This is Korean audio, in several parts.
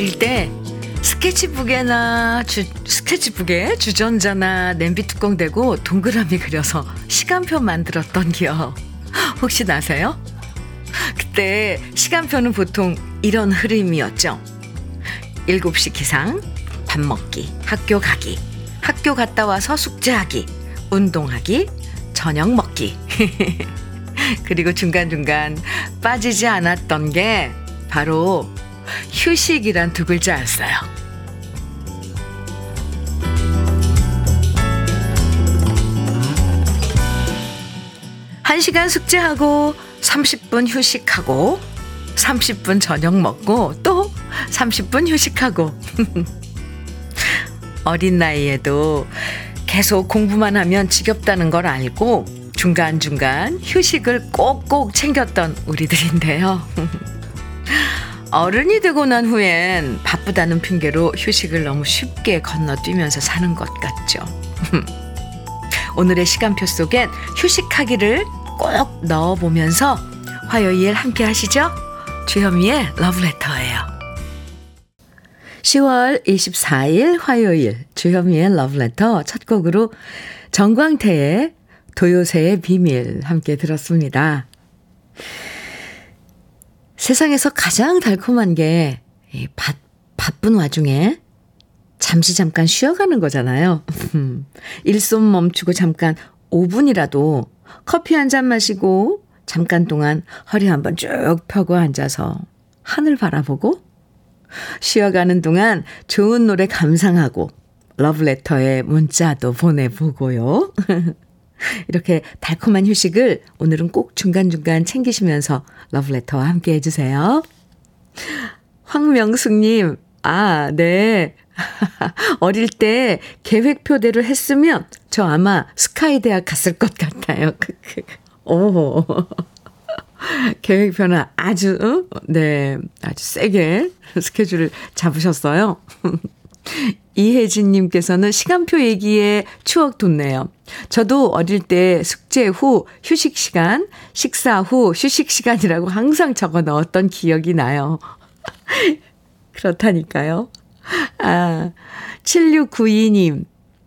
어릴 때 스케치북에나 주, 스케치북에 주전자나 냄비 뚜껑 대고 동그라미 그려서 시간표 만들었던 기억 혹시 나세요? 그때 시간표는 보통 이런 흐름이었죠. 7시 기상, 밥 먹기, 학교 가기, 학교 갔다 와서 숙제하기, 운동하기, 저녁 먹기. 그리고 중간중간 빠지지 않았던 게 바로 휴식이란 두 글자였어요. 한 시간 숙제하고 30분 휴식하고 30분 저녁 먹고 또 30분 휴식하고 어린 나이에도 계속 공부만 하면 지겹다는 걸 알고 중간중간 휴식을 꼭꼭 챙겼던 우리들인데요. 어른이 되고 난 후엔 바쁘다는 핑계로 휴식을 너무 쉽게 건너뛰면서 사는 것 같죠. 오늘의 시간표 속엔 휴식하기를 꼭 넣어보면서 화요일 함께 하시죠. 주현미의 러브레터예요. 10월 24일 화요일 주현미의 러브레터 첫 곡으로 정광태의 도요새의 비밀 함께 들었습니다. 세상에서 가장 달콤한 게 바, 바쁜 와중에 잠시 잠깐 쉬어가는 거잖아요. 일손 멈추고 잠깐 5분이라도 커피 한 잔 마시고 잠깐 동안 허리 한번 쭉 펴고 앉아서 하늘 바라보고 쉬어가는 동안 좋은 노래 감상하고 러브레터에 문자도 보내보고요. 이렇게 달콤한 휴식을 오늘은 꼭 중간중간 챙기시면서 러브레터와 함께 해주세요. 황명숙님, 아, 네. 어릴 때 계획표대로 했으면 저 아마 스카이 대학 갔을 것 같아요. 오. 계획표는 아주, 네, 아주 세게 스케줄을 잡으셨어요. 이혜진님께서는 시간표 얘기에 추억 돋네요. 저도 어릴 때 숙제 후 휴식 시간, 식사 후 휴식 시간이라고 항상 적어 넣었던 기억이 나요. 그렇다니까요. 아, 7692님.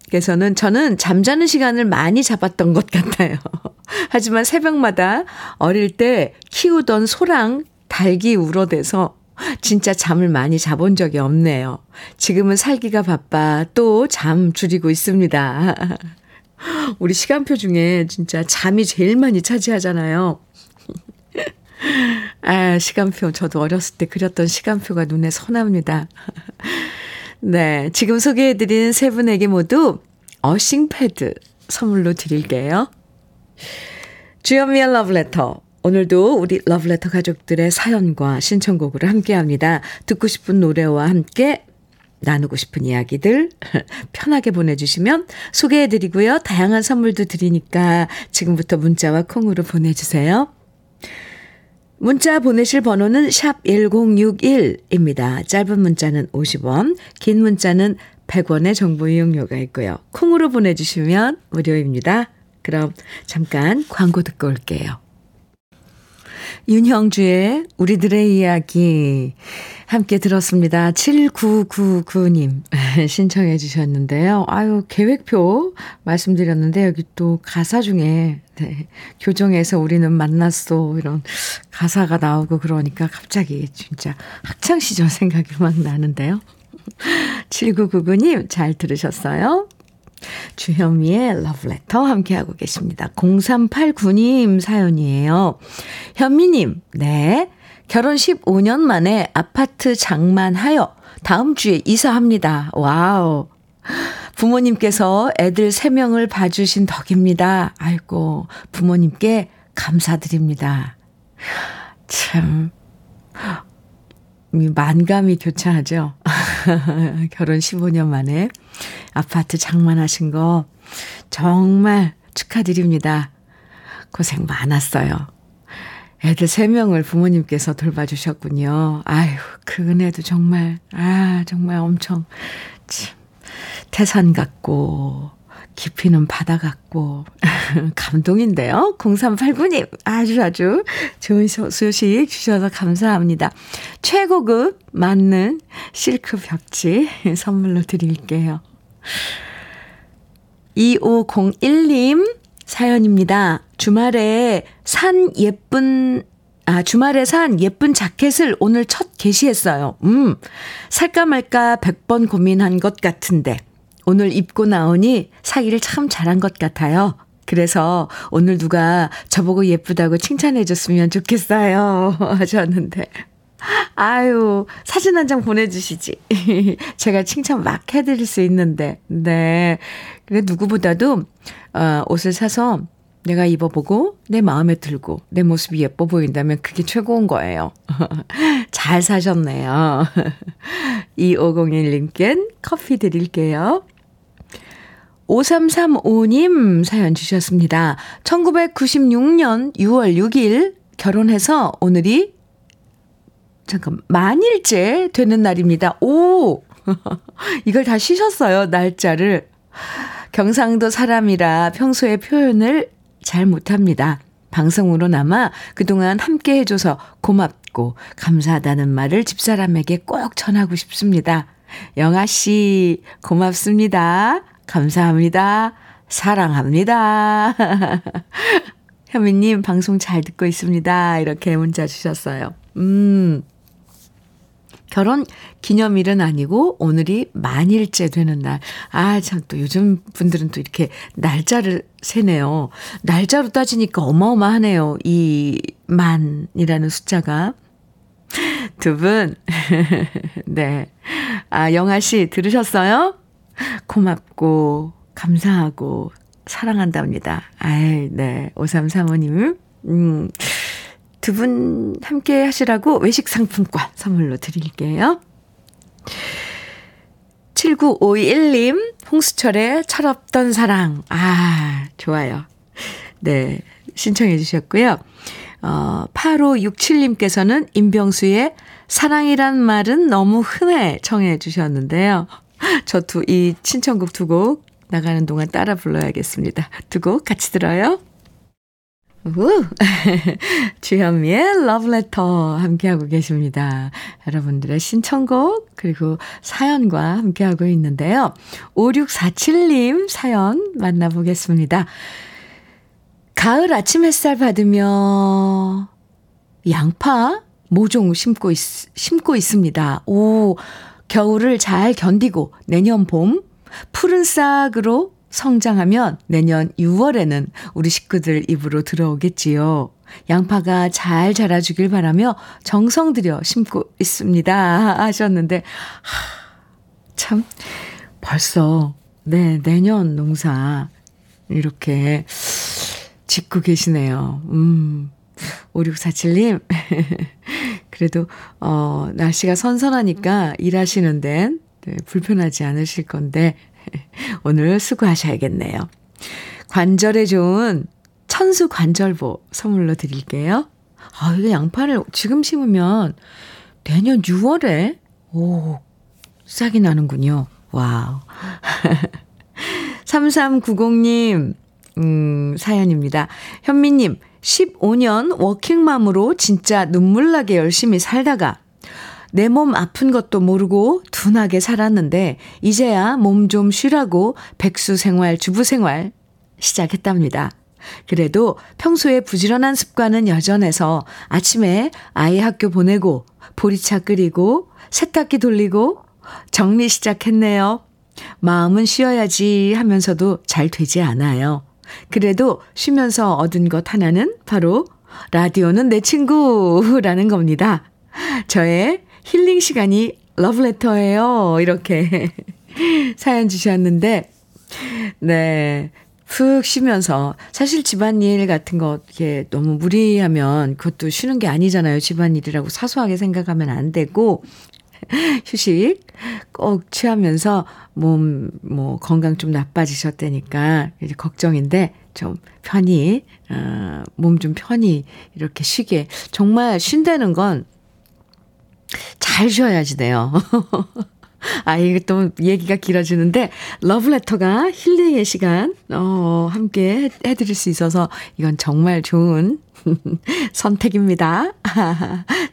께서는 저는 잠자는 시간을 많이 잡았던 것 같아요. 하지만 새벽마다 어릴 때 키우던 소랑 닭이 울어대서 진짜 잠을 많이 자본 적이 없네요. 지금은 살기가 바빠 또 잠 줄이고 있습니다. 우리 시간표 중에 진짜 잠이 제일 많이 차지하잖아요. 아, 시간표. 저도 어렸을 때 그렸던 시간표가 눈에 선합니다. 네. 지금 소개해드린 세 분에게 모두 어싱 패드 선물로 드릴게요. 주연미의 러브레터. 오늘도 우리 러브레터 가족들의 사연과 신청곡으로 함께 합니다. 듣고 싶은 노래와 함께 나누고 싶은 이야기들 편하게 보내주시면 소개해드리고요. 다양한 선물도 드리니까 지금부터 문자와 콩으로 보내주세요. 문자 보내실 번호는 샵 1061입니다. 짧은 문자는 50원, 긴 문자는 100원의 정보 이용료가 있고요. 콩으로 보내주시면 무료입니다. 그럼 잠깐 광고 듣고 올게요. 윤형주의 우리들의 이야기 함께 들었습니다. 7999님 신청해 주셨는데요. 아유, 계획표 말씀드렸는데 여기 또 가사 중에 네, 교정에서 우리는 만났어 이런 가사가 나오고 그러니까 갑자기 진짜 학창 시절 생각이 막 나는데요. 7999님 잘 들으셨어요? 주현미의 러브레터 함께하고 계십니다. 0389님 사연이에요. 현미님, 네. 결혼 15년 만에 아파트 장만하여 다음 주에 이사합니다. wow. 부모님께서 애들 3명을 봐주신 덕입니다. 아이고, 부모님께 감사드립니다. 참, 만감이 교차하죠. 결혼 15년 만에 아파트 장만하신 거 정말 축하드립니다. 고생 많았어요. 애들 3명을 부모님께서 돌봐주셨군요. 아유, 그 은혜도 정말, 아, 정말 엄청, 참, 태산 같고, 깊이는 바다 같고, 감동인데요. 0389님, 아주 아주 좋은 소식 주셔서 감사합니다. 최고급 맞는 실크 벽지 선물로 드릴게요. 2501님 사연입니다. 주말에 산 예쁜 아, 주말에 산 예쁜 자켓을 오늘 첫 게시했어요. 음, 살까 말까 100번 고민한 것 같은데, 오늘 입고 나오니 사기를 참 잘한 것 같아요. 그래서 오늘 누가 저보고 예쁘다고 칭찬해 줬으면 좋겠어요. 하셨는데. 아유, 사진 한 장 보내주시지. 제가 칭찬 막 해드릴 수 있는데. 네. 그래, 누구보다도, 어, 옷을 사서 내가 입어보고 내 마음에 들고 내 모습이 예뻐 보인다면 그게 최고인 거예요. 잘 사셨네요. 2501님께 커피 드릴게요. 5335님 사연 주셨습니다. 1996년 6월 6일 결혼해서 오늘이 잠깐 만일째 되는 날입니다. 오! 이걸 다 쉬셨어요. 날짜를. 경상도 사람이라 평소에 표현을 잘 못합니다. 방송으로나마 그동안 함께 해줘서 고맙고 감사하다는 말을 집사람에게 꼭 전하고 싶습니다. 영아 씨, 고맙습니다. 감사합니다. 사랑합니다. 현미님, 방송 잘 듣고 있습니다. 이렇게 문자 주셨어요. 음, 결혼 기념일은 아니고 오늘이 만일째 되는 날. 아, 참 또 요즘 분들은 또 이렇게 날짜를 세네요. 날짜로 따지니까 어마어마하네요. 이 만이라는 숫자가. 두 분, 네. 아, 영아 씨 들으셨어요? 고맙고, 감사하고, 사랑한답니다. 아이, 네. 5335님. 음, 두 분 함께 하시라고 외식 상품권 선물로 드릴게요. 7951님, 홍수철의 철없던 사랑. 아, 좋아요. 네, 신청해 주셨고요. 어, 8567님께서는 임병수의 사랑이란 말은 너무 흔해 청해 주셨는데요. 저 두, 이 신청곡 두 곡 나가는 동안 따라 불러야겠습니다. 두 곡 같이 들어요. 우! 주현미의 러브레터 함께하고 계십니다. 여러분들의 신청곡, 그리고 사연과 함께하고 있는데요. 5647님 사연 만나보겠습니다. 가을 아침 햇살 받으며 양파, 모종 심고, 있, 심고 있습니다. 오, 겨울을 잘 견디고 내년 봄 푸른 싹으로 성장하면 내년 6월에는 우리 식구들 입으로 들어오겠지요. 양파가 잘 자라주길 바라며 정성 들여 심고 있습니다. 하셨는데, 하, 참, 벌써, 네, 내년 농사, 이렇게 짓고 계시네요. 음, 5647님. 그래도, 어, 날씨가 선선하니까 일하시는데, 네, 불편하지 않으실 건데, 오늘 수고하셔야겠네요. 관절에 좋은 천수 관절보 선물로 드릴게요. 아, 이게 양파를 지금 심으면 내년 6월에, 오, 싹이 나는군요. wow. 3390님, 음, 사연입니다. 현미님, 15년 워킹맘으로 진짜 눈물나게 열심히 살다가 내 몸 아픈 것도 모르고 둔하게 살았는데 이제야 몸 좀 쉬라고 백수 생활, 주부 생활 시작했답니다. 그래도 평소에 부지런한 습관은 여전해서 아침에 아이 학교 보내고 보리차 끓이고 세탁기 돌리고 정리 시작했네요. 마음은 쉬어야지 하면서도 잘 되지 않아요. 그래도 쉬면서 얻은 것 하나는 바로 라디오는 내 친구라는 겁니다. 저의 힐링 시간이 러브레터예요. 이렇게 사연 주셨는데, 네. 푹 쉬면서 사실 집안일 같은 거 이렇게 너무 무리하면 그것도 쉬는 게 아니잖아요. 집안일이라고 사소하게 생각하면 안 되고 휴식 꼭 취하면서 몸 뭐 건강 좀 나빠지셨다니까 이제 걱정인데 좀 편히 어, 몸 좀 편히 이렇게 쉬게 정말 쉰다는 건 잘 쉬어야지 돼요. 아, 이게 또 얘기가 길어지는데, 러브레터가 힐링의 시간, 어, 함께 해, 드릴 수 있어서 이건 정말 좋은 선택입니다.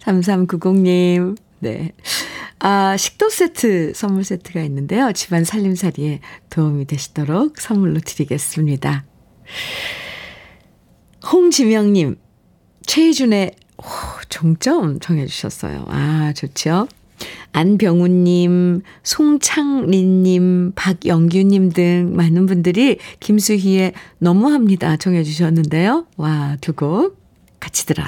3390님, 네. 아, 식도 세트, 선물 세트가 있는데요. 집안 살림살이에 도움이 되시도록 선물로 드리겠습니다. 홍지명님, 최희준의 오, 종점 정해주셨어요. 아, 좋죠. 안병우님, 송창린님, 박영규님 등 많은 분들이 김수희의 너무합니다 정해주셨는데요. 와, 두 곡 같이 들어요.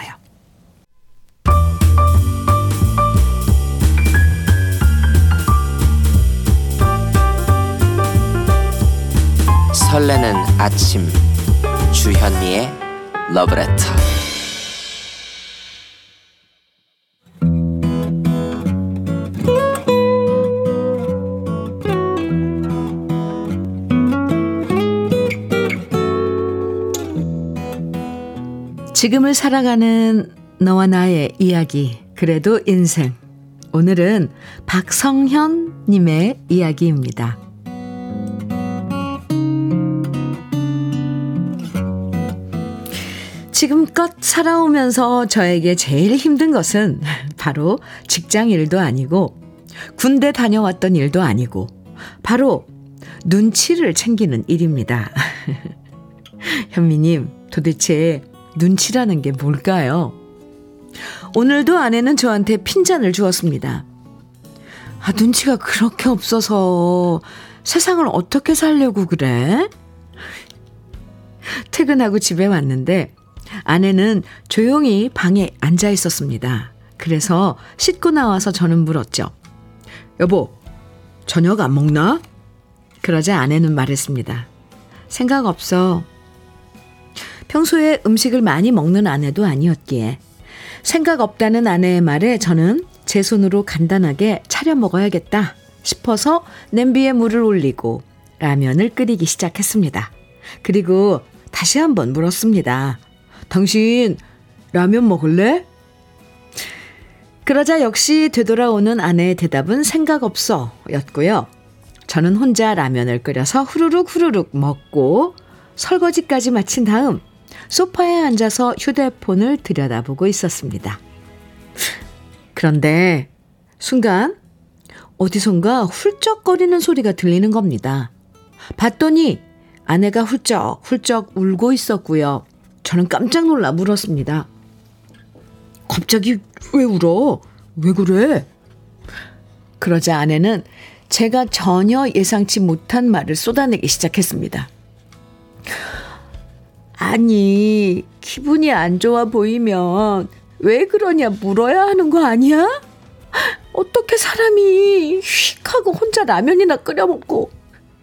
설레는 아침. 주현미의 러브레터. 지금을 살아가는 너와 나의 이야기 그래도 인생. 오늘은 박성현 님의 이야기입니다. 지금껏 살아오면서 저에게 제일 힘든 것은 바로 직장 일도 아니고 군대 다녀왔던 일도 아니고 바로 눈치를 챙기는 일입니다. 현미님, 도대체 눈치라는 게 뭘까요? 오늘도 아내는 저한테 핀잔을 주었습니다. 아, 눈치가 그렇게 없어서 세상을 어떻게 살려고 그래? 퇴근하고 집에 왔는데 아내는 조용히 방에 앉아 있었습니다. 그래서 씻고 나와서 저는 물었죠. 여보, 저녁 안 먹나? 그러자 아내는 말했습니다. 생각 없어. 평소에 음식을 많이 먹는 아내도 아니었기에 생각 없다는 아내의 말에 저는 제 손으로 간단하게 차려 먹어야겠다 싶어서 냄비에 물을 올리고 라면을 끓이기 시작했습니다. 그리고 다시 한번 물었습니다. 당신 라면 먹을래? 그러자 역시 되돌아오는 아내의 대답은 생각 없어 였고요. 저는 혼자 라면을 끓여서 후루룩 후루룩 먹고 설거지까지 마친 다음 소파에 앉아서 휴대폰을 들여다보고 있었습니다. 그런데 순간 어디선가 훌쩍거리는 소리가 들리는 겁니다. 봤더니 아내가 훌쩍 훌쩍 울고 있었고요. 저는 깜짝 놀라 물었습니다. 갑자기 왜 울어? 왜 그래? 그러자 아내는 제가 전혀 예상치 못한 말을 쏟아내기 시작했습니다. 아니, 기분이 안 좋아 보이면 왜 그러냐 물어야 하는 거 아니야? 어떻게 사람이 휙 하고 혼자 라면이나 끓여 먹고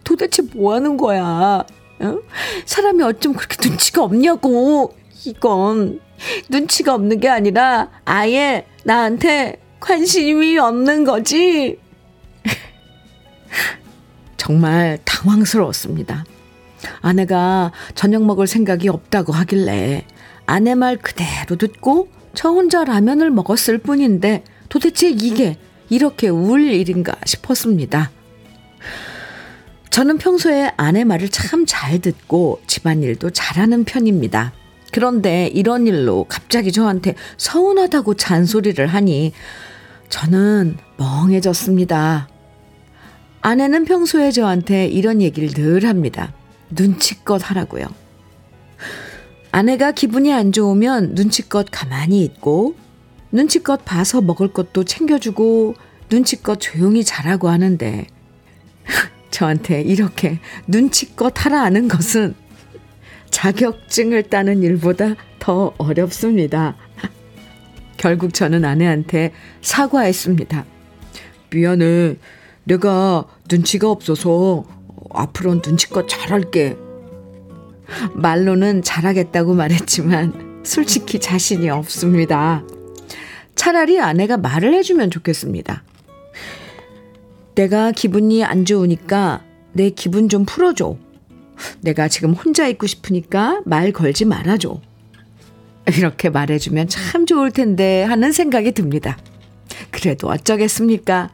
도대체 뭐 하는 거야? 응? 사람이 어쩜 그렇게 눈치가 없냐고. 이건 눈치가 없는 게 아니라 아예 나한테 관심이 없는 거지. 정말 당황스러웠습니다. 아내가 저녁 먹을 생각이 없다고 하길래 아내 말 그대로 듣고 저 혼자 라면을 먹었을 뿐인데 도대체 이게 이렇게 울 일인가 싶었습니다. 저는 평소에 아내 말을 참 잘 듣고 집안일도 잘하는 편입니다. 그런데 이런 일로 갑자기 저한테 서운하다고 잔소리를 하니 저는 멍해졌습니다. 아내는 평소에 저한테 이런 얘기를 늘 합니다. 눈치껏 하라고요. 아내가 기분이 안 좋으면 눈치껏 가만히 있고, 눈치껏 봐서 먹을 것도 챙겨주고, 눈치껏 조용히 자라고 하는데, 저한테 이렇게 눈치껏 하라 하는 것은 자격증을 따는 일보다 더 어렵습니다. 결국 저는 아내한테 사과했습니다. 미안해. 내가 눈치가 없어서 앞으로는 눈치껏 잘할게. 말로는 잘하겠다고 말했지만 솔직히 자신이 없습니다. 차라리 아내가 말을 해주면 좋겠습니다. 내가 기분이 안 좋으니까 내 기분 좀 풀어줘. 내가 지금 혼자 있고 싶으니까 말 걸지 말아줘. 이렇게 말해주면 참 좋을 텐데 하는 생각이 듭니다. 그래도 어쩌겠습니까?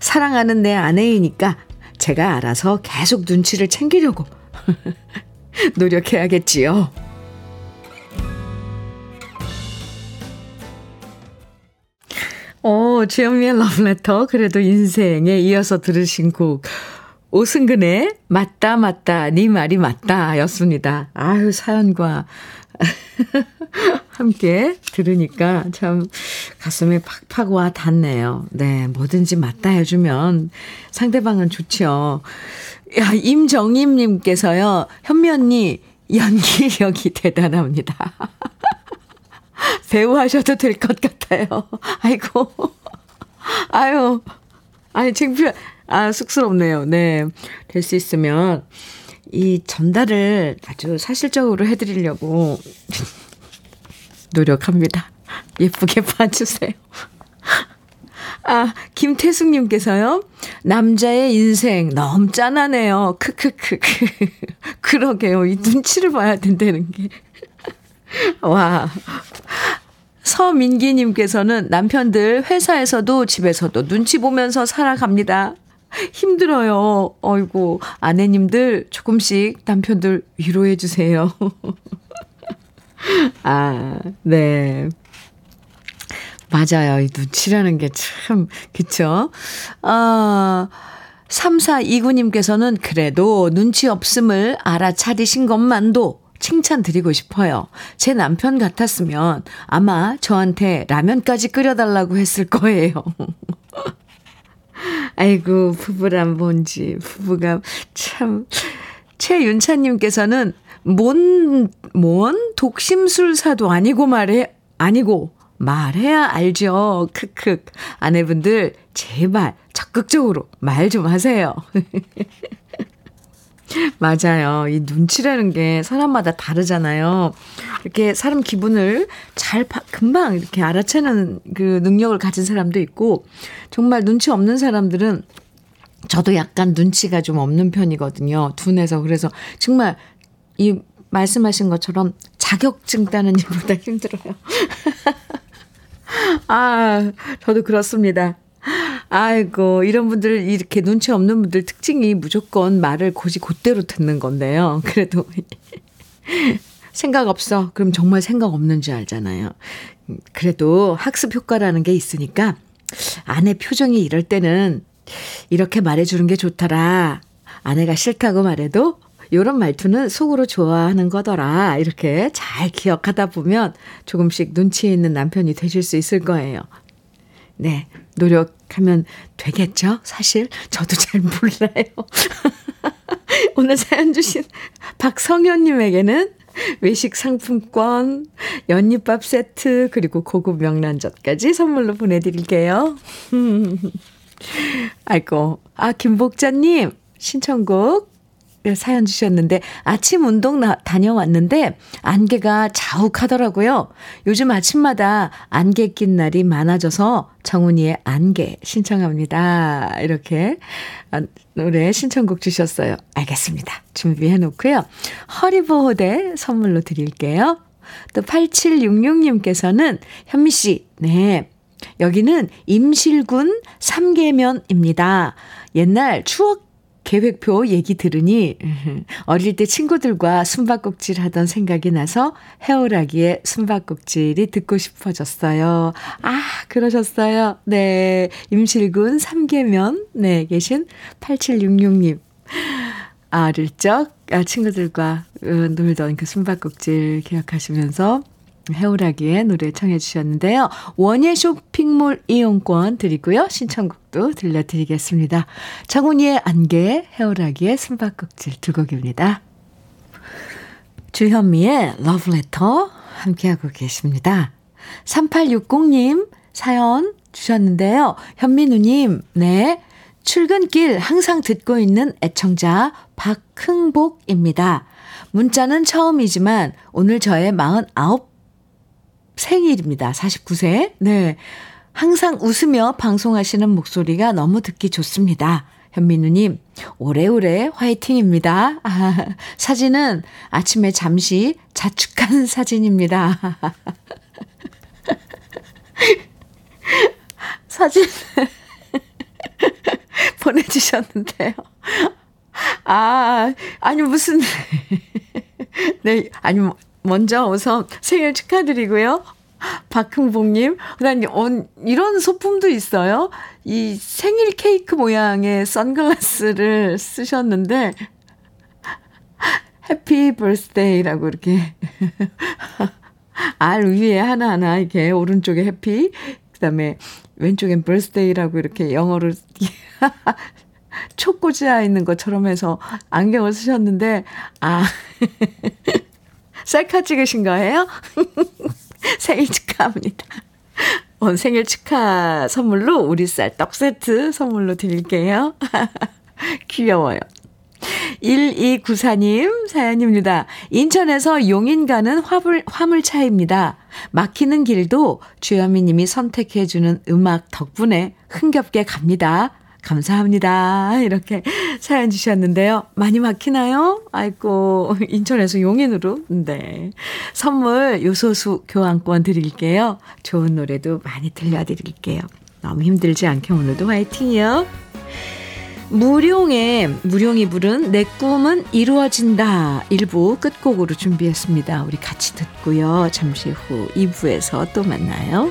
사랑하는 내 아내이니까 제가 알아서 계속 눈치를 챙기려고 노력해야겠지요. 어, 주현미의 러브레터. 그래도 인생에 이어서 들으신 곡. 오승근의 맞다, 맞다, 네 말이 맞다 였습니다. 아유, 사연과 함께 들으니까 참 가슴에 팍팍 와 닿네요. 네, 뭐든지 맞다 해주면 상대방은 좋죠. 야, 임정임님께서요, 현미 언니, 연기력이 대단합니다. 배우 하셔도 될 것 같아요. 아이고. 아유. 아니, 창피해. 아, 쑥스럽네요. 네. 될 수 있으면 이 전달을 아주 사실적으로 해드리려고 노력합니다. 예쁘게 봐주세요. 아, 김태숙님께서요. 남자의 인생 너무 짠하네요. 크크크크. 그러게요. 이 눈치를 봐야 된다는 게. 와. 서민기님께서는 남편들 회사에서도 집에서도 눈치 보면서 살아갑니다. 힘들어요. 어이고, 아내님들 조금씩 남편들 위로해 주세요. 아, 네. 맞아요. 이 눈치라는 게 참, 그쵸? 아, 3429님께서는 그래도 눈치 없음을 알아차리신 것만도 칭찬드리고 싶어요. 제 남편 같았으면 아마 저한테 라면까지 끓여달라고 했을 거예요. 아이고, 부부란 뭔지, 부부가 참. 최윤찬님께서는 뭔, 뭔 독심술사도 아니고 말해, 아니고 말해야 알죠. 크크. 아내분들, 제발 적극적으로 말 좀 하세요. 맞아요. 이 눈치라는 게 사람마다 다르잖아요. 이렇게 사람 기분을 잘 금방 이렇게 알아채는 그 능력을 가진 사람도 있고 정말 눈치 없는 사람들은 저도 약간 눈치가 좀 없는 편이거든요. 둔해서 그래서 정말 이 말씀하신 것처럼 자격증 따는 일보다 힘들어요. 아, 저도 그렇습니다. 아이고, 이런 분들, 이렇게 눈치 없는 분들 특징이 무조건 말을 고지 곧대로 듣는 건데요. 그래도, 생각 없어. 그럼 정말 생각 없는 줄 알잖아요. 그래도 학습 효과라는 게 있으니까, 아내 표정이 이럴 때는 이렇게 말해주는 게 좋더라. 아내가 싫다고 말해도 요런 말투는 속으로 좋아하는 거더라. 이렇게 잘 기억하다 보면 조금씩 눈치 있는 남편이 되실 수 있을 거예요. 네. 노력 하면 되겠죠? 사실 저도 잘 몰라요. 오늘 사연 주신 박성현님에게는 외식 상품권, 연잎밥 세트, 그리고 고급 명란젓까지 선물로 보내드릴게요. 아이고, 아, 김복자님, 신청곡 네, 사연 주셨는데 아침 운동 나, 다녀왔는데 안개가 자욱하더라고요. 요즘 아침마다 안개 낀 날이 많아져서 정훈이의 안개 신청합니다. 이렇게 아, 노래 신청곡 주셨어요. 알겠습니다. 준비해 놓고요. 허리보호대 선물로 드릴게요. 또 8766님께서는 현미 씨, 네. 여기는 임실군 삼계면입니다. 옛날 추억 계획표 얘기 들으니 어릴 때 친구들과 숨바꼭질 하던 생각이 나서 해오라기에 숨바꼭질이 듣고 싶어졌어요. 아, 그러셨어요. 네. 임실군 삼계면, 네, 계신 8766님. 아, 어릴 적 아, 친구들과 어, 놀던 그 숨바꼭질 기억하시면서 해오라기에 노래 청해 주셨는데요. 원예 쇼핑몰 이용권 드리고요. 신청곡도 들려드리겠습니다. 정훈이의 안개, 해오라기의 숨바꼭질 두 곡입니다. 주현미의 러브레터 함께하고 계십니다. 3860님 사연 주셨는데요. 현민우님, 네. 출근길 항상 듣고 있는 애청자 박흥복입니다. 문자는 처음이지만 오늘 저의 49 생일입니다. 49세. 네. 항상 웃으며 방송하시는 목소리가 너무 듣기 좋습니다. 현민우님, 오래오래 화이팅입니다. 아, 사진은 아침에 잠시 자축한 사진입니다. 사진. 보내주셨는데요. 아, 아니, 무슨. 네, 아니, 먼저 우선 생일 축하드리고요. 박흥복님, 난 어, 이런 소품도 있어요. 이 생일 케이크 모양의 선글라스를 쓰셨는데, 해피 버스데이라고 이렇게. 알 위에 하나하나 이렇게 오른쪽에 해피, 그 다음에 왼쪽엔 birthday라고 이렇게 영어로 촉 꽂아 있는 것처럼 해서 안경을 쓰셨는데, 아, 셀카 찍으신 거예요? 생일 축하합니다. 오늘 생일 축하 선물로 우리 쌀 떡 세트 선물로 드릴게요. 귀여워요. 1294님 사연입니다. 인천에서 용인 가는 화물, 화물차입니다. 막히는 길도 주현미 님이 선택해주는 음악 덕분에 흥겹게 갑니다. 감사합니다. 이렇게 사연 주셨는데요. 많이 막히나요? 아이고, 인천에서 용인으로? 네. 선물 요소수 교환권 드릴게요. 좋은 노래도 많이 들려드릴게요. 너무 힘들지 않게 오늘도 화이팅이요. 무룡의 무룡이 부른 내 꿈은 이루어진다 일부 끝곡으로 준비했습니다. 우리 같이 듣고요. 잠시 후 2부에서 또 만나요.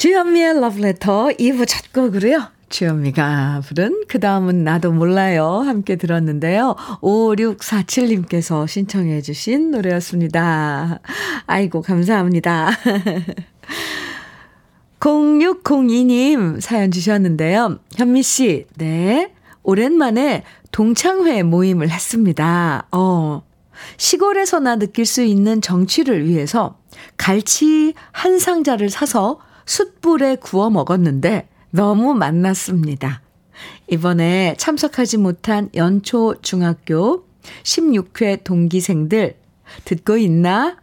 주현미의 Letter 2부 첫 곡으로요. 주현미가 부른 그 다음은 나도 몰라요. 함께 들었는데요. 5647님께서 신청해 주신 노래였습니다. 아이고, 감사합니다. 0602님 사연 주셨는데요. 현미 씨, 네. 오랜만에 동창회 모임을 했습니다. 어, 시골에서나 느낄 수 있는 정취를 위해서 갈치 한 상자를 사서 숯불에 구워 먹었는데 너무 맛났습니다. 이번에 참석하지 못한 연초 중학교 16회 동기생들 듣고 있나?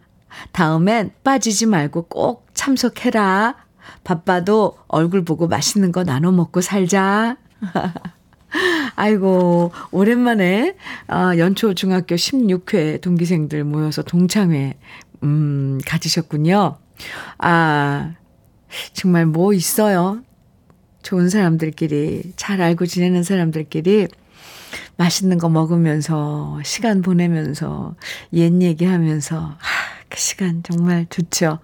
다음엔 빠지지 말고 꼭 참석해라. 바빠도 얼굴 보고 맛있는 거 나눠 먹고 살자. 아이고, 오랜만에, 아, 연초 중학교 16회 동기생들 모여서 동창회, 음, 가지셨군요. 아, 정말 뭐 있어요. 좋은 사람들끼리, 잘 알고 지내는 사람들끼리 맛있는 거 먹으면서, 시간 보내면서, 옛 얘기하면서, 하, 그 시간 정말 좋죠.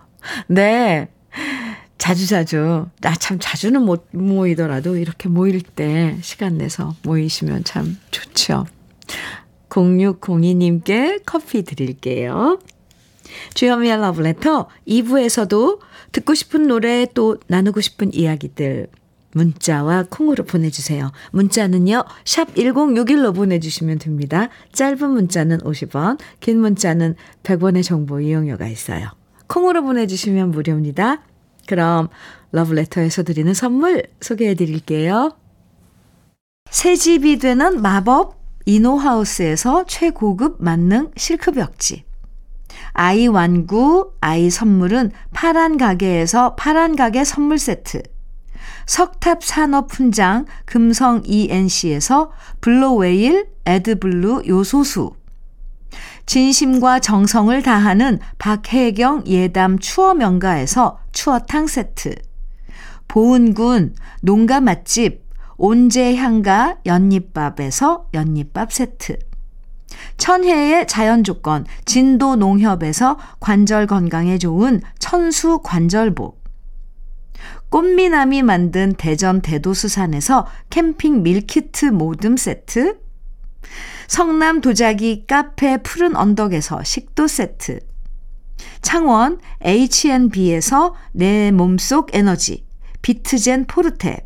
네. 자주자주, 나 참 자주는 못 모이더라도 이렇게 모일 때 시간 내서 모이시면 참 좋죠. 0602님께 커피 드릴게요. 주현미의 러브레터 2부에서도 듣고 싶은 노래 또 나누고 싶은 이야기들 문자와 콩으로 보내주세요. 문자는요. 샵 1061로 보내주시면 됩니다. 짧은 문자는 50원, 긴 문자는 100원의 정보 이용료가 있어요. 콩으로 보내주시면 무료입니다. 그럼 러브레터에서 드리는 선물 소개해 드릴게요. 새 집이 되는 마법 이노하우스에서 최고급 만능 실크벽지. 아이 완구, 아이 선물은 파란 가게에서 파란 가게 선물 세트. 석탑 산업 훈장 금성 ENC에서 블로웨일 에드블루 요소수. 진심과 정성을 다하는 박혜경 예담 추어 명가에서 추어탕 세트. 보은군 농가 맛집 온재향가 연잎밥에서 연잎밥 세트. 천혜의 자연 조건 진도 농협에서 관절 건강에 좋은 천수 관절보. 꽃미남이 만든 대전 대도수산에서 캠핑 밀키트 모듬 세트. 성남 도자기 카페 푸른 언덕에서 식도 세트. 창원 H&B에서 내 몸속 에너지 비트젠 포르테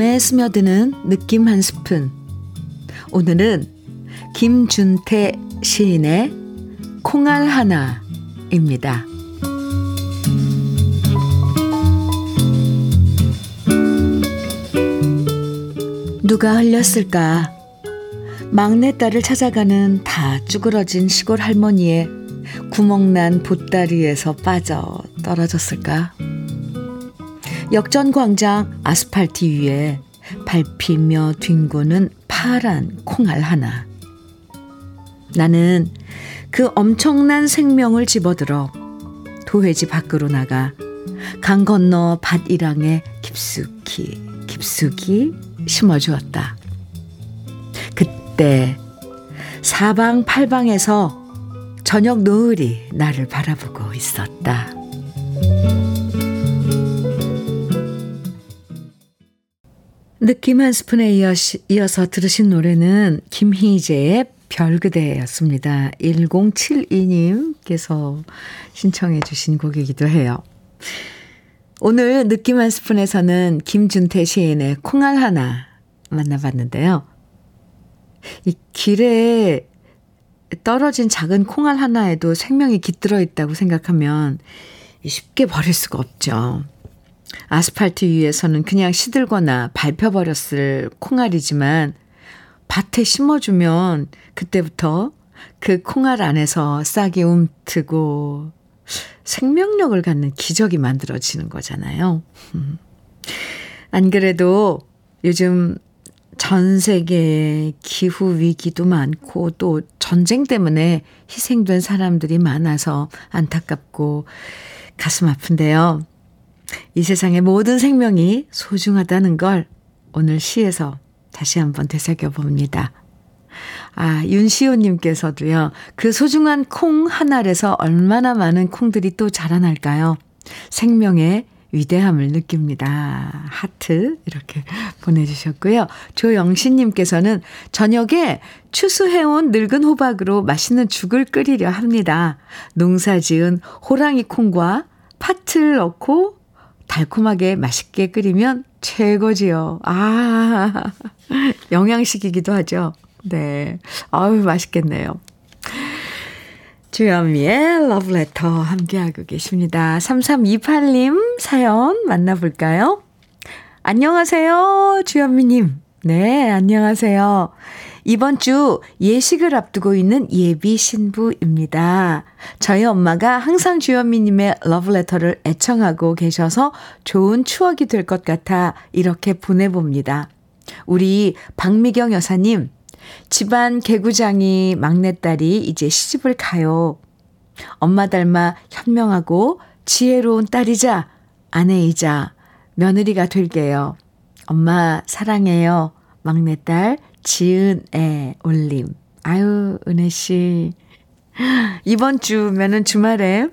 마음에 스며드는 느낌 한 스푼. 오늘은 김준태 시인의 콩알 하나입니다. 누가 흘렸을까? 막내딸을 찾아가는 다 쭈그러진 시골 할머니의 구멍난 보따리에서 빠져 떨어졌을까? 역전 광장 아스팔트 위에 밟히며 뒹구는 파란 콩알 하나. 나는 그 엄청난 생명을 집어들어 도회지 밖으로 나가 강 건너 밭이랑에 깊숙이 깊숙이 심어주었다. 그때 사방팔방에서 저녁 노을이 나를 바라보고 있었다. 느낌 한 스푼에 이어서 들으신 노래는 김희재의 별그대였습니다. 1072님께서 신청해 주신 곡이기도 해요. 오늘 느낌 한 스푼에서는 김준태 시인의 콩알 하나 만나봤는데요. 이 길에 떨어진 작은 콩알 하나에도 생명이 깃들어 있다고 생각하면 쉽게 버릴 수가 없죠. 아스팔트 위에서는 그냥 시들거나 밟혀버렸을 콩알이지만 밭에 심어주면 그때부터 그 콩알 안에서 싹이 움트고 생명력을 갖는 기적이 만들어지는 거잖아요. 음. 안 그래도 요즘 전 세계에 기후 위기도 많고 또 전쟁 때문에 희생된 사람들이 많아서 안타깝고 가슴 아픈데요. 이 세상의 모든 생명이 소중하다는 걸 오늘 시에서 다시 한번 되새겨 봅니다. 아, 윤시호님께서도요, 그 소중한 콩 한 알에서 얼마나 많은 콩들이 또 자라날까요? 생명의 위대함을 느낍니다. 하트, 이렇게 보내주셨고요. 조영신님께서는 저녁에 추수해온 늙은 호박으로 맛있는 죽을 끓이려 합니다. 농사 지은 호랑이 콩과 팥을 넣고 달콤하게 맛있게 끓이면 최고지요. 아, 영양식이기도 하죠. 네. 아유, 맛있겠네요. 주현미의 러브레터 함께하고 계십니다. 3328님 사연 만나볼까요? 안녕하세요, 주현미님. 네, 안녕하세요. 이번 주 예식을 앞두고 있는 예비 신부입니다. 저희 엄마가 항상 주현미님의 러브레터를 애청하고 계셔서 좋은 추억이 될 것 같아 이렇게 보내봅니다. 우리 박미경 여사님, 집안 개구장이 막내딸이 이제 시집을 가요. 엄마 닮아 현명하고 지혜로운 딸이자 아내이자 며느리가 될게요. 엄마 사랑해요. 막내딸 지은애 올림. 아유, 은혜씨. 이번 주면은 주말에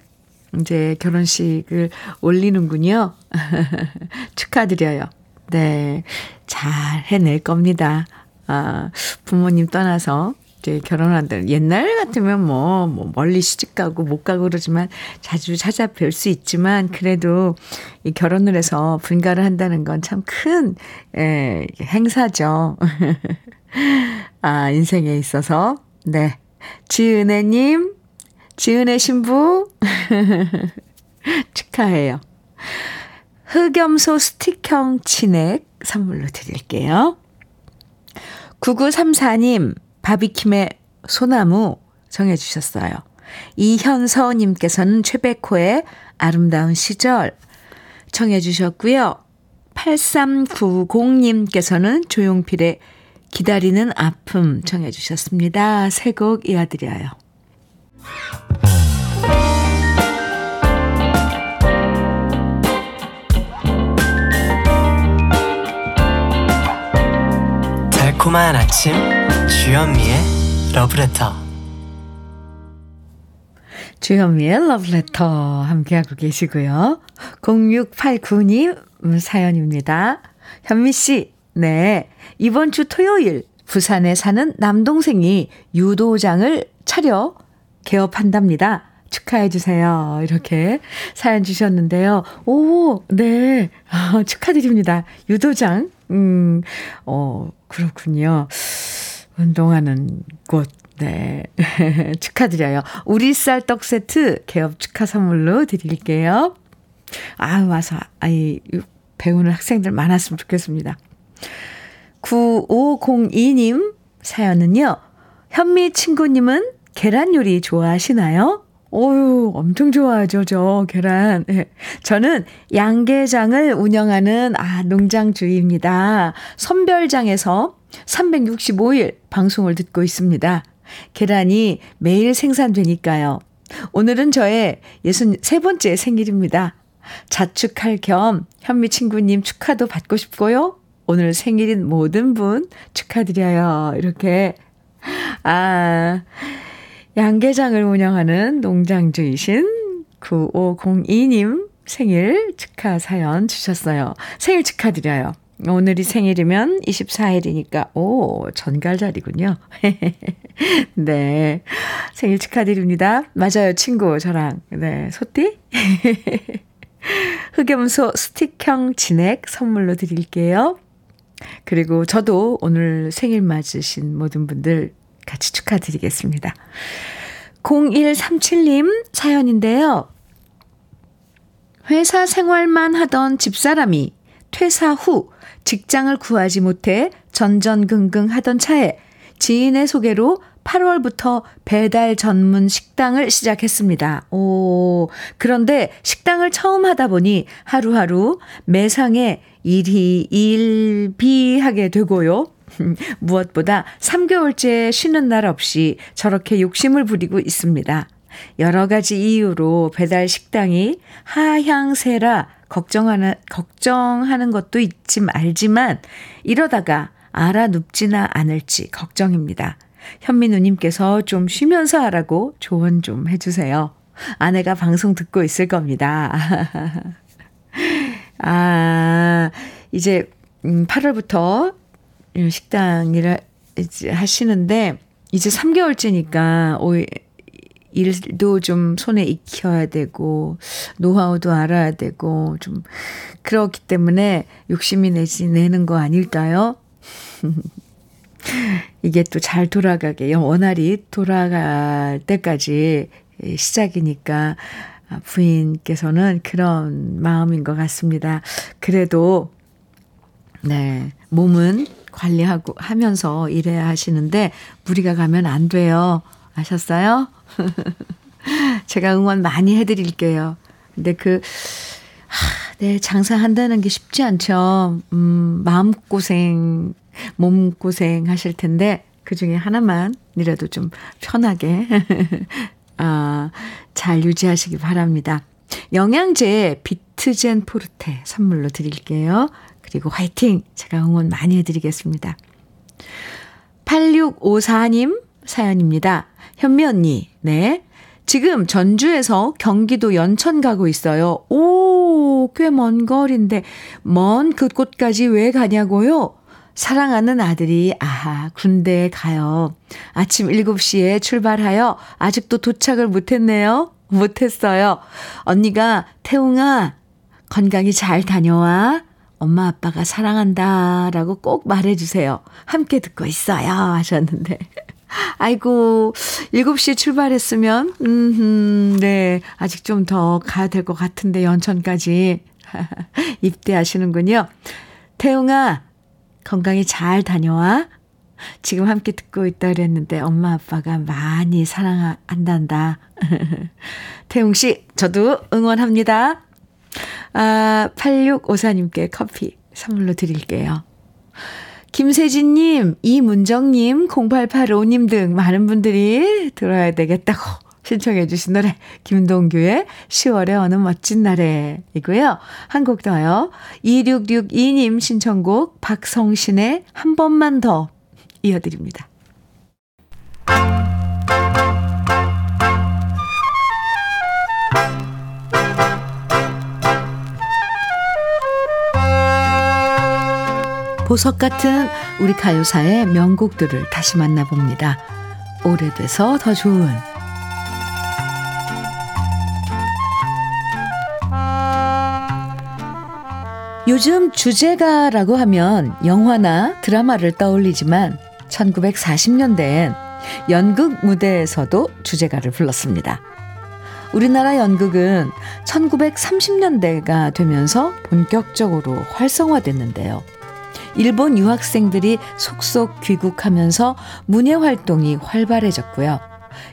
이제 결혼식을 올리는군요. 축하드려요. 네. 잘 해낼 겁니다. 아, 부모님 떠나서 이제 결혼한다는 옛날 같으면 뭐, 뭐 멀리 시집 가고 못 가고 그러지만 자주 찾아뵐 수 있지만 그래도 이 결혼을 해서 분가를 한다는 건 참큰 예, 행사죠. 아, 인생에 있어서 네. 지은혜님, 지은혜 신부 축하해요. 흑염소 스틱형 진액 선물로 드릴게요. 9934님, 바비킴의 소나무 정해주셨어요. 이현서님께서는 최백호의 아름다운 시절 청해주셨고요. 8390님께서는 조용필의 기다리는 아픔 청해 주셨습니다. 새 곡 이어드려요. 달콤한 아침 주현미의 러브레터 주현미의 러브레터 함께하고 계시고요. 0689님 사연입니다. 현미 씨, 네. 이번 주 토요일 부산에 사는 남동생이 유도장을 차려 개업한답니다. 축하해 주세요. 이렇게 사연 주셨는데요. 오, 네. 아, 축하드립니다. 유도장. 음, 어, 그렇군요. 운동하는 곳. 네. 축하드려요. 우리 쌀떡 세트 개업 축하 선물로 드릴게요. 아, 와서, 아이, 배우는 학생들 많았으면 좋겠습니다. 9502님 사연은요. 현미 친구님은 계란 요리 좋아하시나요? 오유, 엄청 좋아하죠, 저 계란. 네. 저는 양계장을 운영하는 아, 농장 주입니다. 선별장에서 365일 방송을 듣고 있습니다. 계란이 매일 생산되니까요. 오늘은 저의 63번째 생일입니다. 자축할 겸 현미 친구님 축하도 받고 싶고요. 오늘 생일인 모든 분 축하드려요. 이렇게. 아, 양계장을 운영하는 농장주이신 9502님 생일 축하 사연 주셨어요. 생일 축하드려요. 오늘이 생일이면 24일이니까, 오, 전갈자리군요. 네. 생일 축하드립니다. 맞아요, 친구, 저랑. 네, 소띠? 흑염소 스틱형 진액 선물로 드릴게요. 그리고 저도 오늘 생일 맞으신 모든 분들 같이 축하드리겠습니다. 0137님 사연인데요. 회사 생활만 하던 집사람이 퇴사 후 직장을 구하지 못해 전전긍긍 하던 차에 지인의 소개로 8월부터 배달 전문 식당을 시작했습니다. 오, 그런데 식당을 처음 하다 보니 하루하루 매상에 일이 일비하게 되고요. 무엇보다 3개월째 쉬는 날 없이 저렇게 욕심을 부리고 있습니다. 여러 가지 이유로 배달 식당이 하향세라 걱정하는, 걱정하는 것도 있지 알지만 이러다가 알아 눕지나 않을지 걱정입니다. 현미 누님께서 좀 쉬면서 하라고 조언 좀 해주세요. 아내가 방송 듣고 있을 겁니다. 아, 이제, 8월부터 음, 식당이라 하시는데, 이제 3개월째니까, 오, 일도 좀 손에 익혀야 되고, 노하우도 알아야 되고, 좀, 그렇기 때문에 욕심이 내지, 내는 거 아닐까요? 이게 또 잘 돌아가게, 원활히 돌아갈 때까지 시작이니까, 부인께서는 그런 마음인 것 같습니다. 그래도, 네, 몸은 관리하고 하면서 일해야 하시는데, 무리가 가면 안 돼요. 아셨어요? 제가 응원 많이 해드릴게요. 근데 그, 하, 네, 장사한다는 게 쉽지 않죠. 음, 마음고생, 몸고생 하실 텐데, 그 중에 하나만이라도 좀 편하게, 아, 잘 유지하시기 바랍니다. 영양제 비트젠 포르테 선물로 드릴게요. 그리고 화이팅! 제가 응원 많이 해드리겠습니다. 8654님 사연입니다. 현미 언니, 네. 지금 전주에서 경기도 연천 가고 있어요. 오, 꽤 먼 거리인데, 먼 그곳까지 왜 가냐고요? 사랑하는 아들이, 아하, 군대에 가요. 아침 7시에 출발하여 아직도 도착을 못했네요. 못했어요. 언니가, 태웅아, 건강히 잘 다녀와. 엄마 아빠가 사랑한다. 라고 꼭 말해주세요. 함께 듣고 있어요. 하셨는데. 아이고, 7시에 출발했으면, 음, 네. 아직 좀 더 가야 될 것 같은데, 연천까지. 입대하시는군요. 태웅아, 건강히 잘 다녀와. 지금 함께 듣고 있다 그랬는데, 엄마 아빠가 많이 사랑한단다. 태웅 씨, 저도 응원합니다. 아, 8654님께 커피 선물로 드릴게요. 김세진님, 이문정님, 0885님 등 많은 분들이 들어야 되겠다고 신청해 주신 노래 김동규의 10월의 어느 멋진 날에 이고요. 한 곡 더요. 2662님 신청곡 박성신의 한 번만 더 이어드립니다. 보석 같은 우리 가요사의 명곡들을 다시 만나봅니다. 오래돼서 더 좋은 요즘 주제가라고 하면 영화나 드라마를 떠올리지만 1940년대엔 연극 무대에서도 주제가를 불렀습니다. 우리나라 연극은 1930년대가 되면서 본격적으로 활성화됐는데요. 일본 유학생들이 속속 귀국하면서 문예 활동이 활발해졌고요.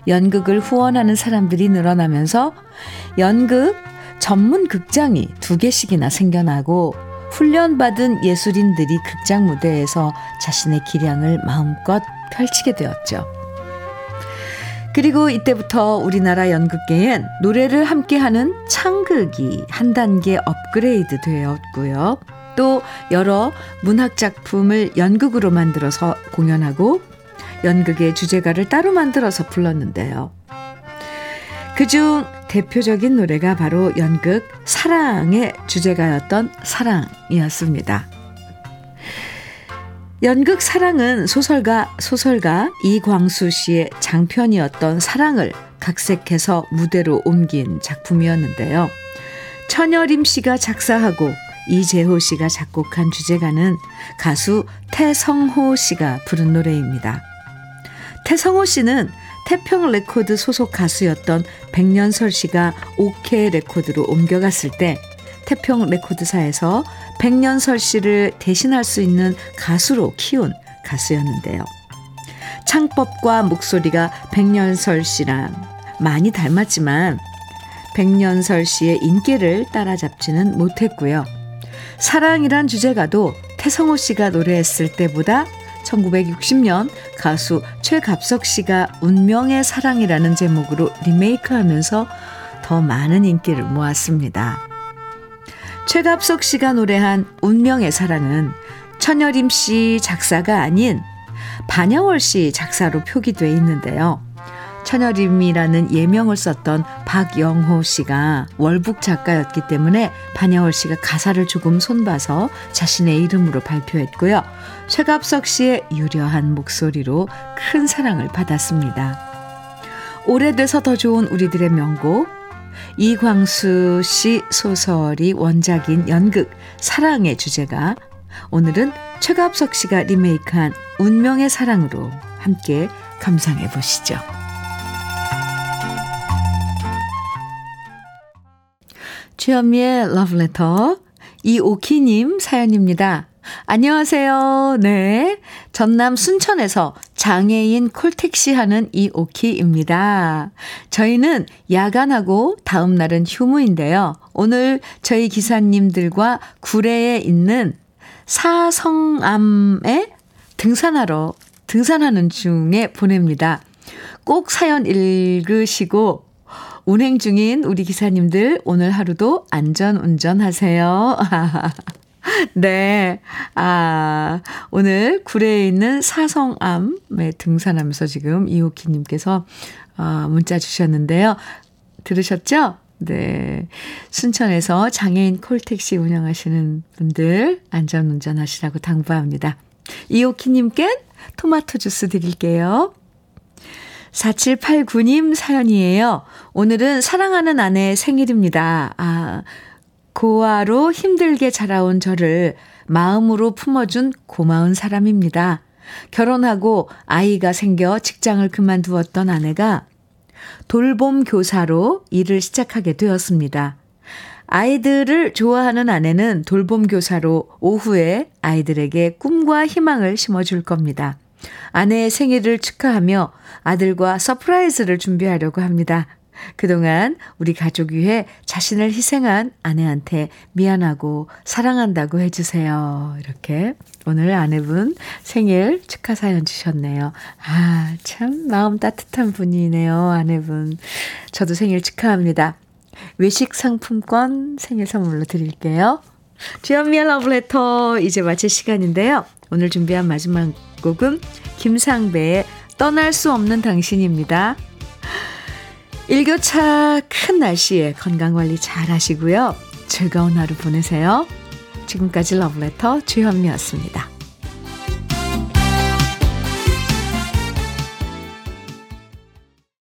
연극을 후원하는 사람들이 늘어나면서 연극 전문 극장이 두 개씩이나 생겨나고 훈련받은 예술인들이 극장 무대에서 자신의 기량을 마음껏 펼치게 되었죠. 그리고 이때부터 우리나라 연극계엔 노래를 함께하는 창극이 한 단계 업그레이드 되었고요. 또 여러 문학 작품을 연극으로 만들어서 공연하고 연극의 주제가를 따로 만들어서 불렀는데요. 그중 대표적인 노래가 바로 연극 사랑의 주제가였던 사랑이었습니다. 연극 사랑은 소설가 소설가 이광수 씨의 장편이었던 사랑을 각색해서 무대로 옮긴 작품이었는데요. 천여림 씨가 작사하고 이재호 씨가 작곡한 주제가는 가수 태성호 씨가 부른 노래입니다. 태성호 씨는 태평 레코드 소속 가수였던 백년설 씨가 오케 레코드로 옮겨갔을 때 태평 레코드사에서 백년설 씨를 대신할 수 있는 가수로 키운 가수였는데요. 창법과 목소리가 백년설 씨랑 많이 닮았지만 백년설 씨의 인기를 따라잡지는 못했고요. 사랑이란 주제가도 태성호 씨가 노래했을 때보다 1960년 가수 최갑석 씨가 운명의 사랑이라는 제목으로 리메이크하면서 더 많은 인기를 모았습니다. 최갑석 씨가 노래한 운명의 사랑은 천여림 씨 작사가 아닌 반야월 씨 작사로 표기돼 있는데요. 천여림이라는 예명을 썼던 박영호 씨가 월북 작가였기 때문에 반야월 씨가 가사를 조금 손봐서 자신의 이름으로 발표했고요. 최갑석 씨의 유려한 목소리로 큰 사랑을 받았습니다. 오래돼서 더 좋은 우리들의 명곡 이광수 씨 소설이 원작인 연극 사랑의 주제가 오늘은 최갑석 씨가 리메이크한 운명의 사랑으로 함께 감상해 보시죠. 주현미의 러브레터 이오키님 사연입니다. 안녕하세요. 네. 전남 순천에서 장애인 콜택시 하는 이오키입니다. 저희는 야간하고 다음 날은 휴무인데요. 오늘 저희 기사님들과 구례에 있는 사성암에 등산하러 등산하는 중에 보냅니다. 꼭 사연 읽으시고 운행 중인 우리 기사님들 오늘 하루도 안전 운전하세요. 네. 아, 오늘 구례에 있는 사성암에 등산하면서 지금 이호키 님께서 아, 문자 주셨는데요. 들으셨죠? 네. 순천에서 장애인 콜택시 운영하시는 분들 안전 운전 하시라고 당부합니다. 이오키님께 토마토 주스 드릴게요. 4789님 사연이에요. 오늘은 사랑하는 아내의 생일입니다. 아, 고아로 힘들게 자라온 저를 마음으로 품어준 고마운 사람입니다. 결혼하고 아이가 생겨 직장을 그만두었던 아내가 돌봄 교사로 일을 시작하게 되었습니다. 아이들을 좋아하는 아내는 돌봄 교사로 오후에 아이들에게 꿈과 희망을 심어줄 겁니다. 아내의 생일을 축하하며 아들과 surprise를 준비하려고 합니다. 그동안 우리 가족 위해 자신을 희생한 아내한테 미안하고 사랑한다고 해주세요. 이렇게 오늘 아내분 생일 축하 사연 주셨네요. 아, 참 마음 따뜻한 분이네요, 아내분. 저도 생일 축하합니다. 외식 상품권 생일 선물로 드릴게요. 주현미의 러브레터 이제 마칠 시간인데요. 오늘 준비한 마지막 곡은 김상배의 떠날 수 없는 당신입니다. 일교차 큰 날씨에 건강관리 잘 하시고요. 즐거운 하루 보내세요. 지금까지 러브레터 주현미였습니다.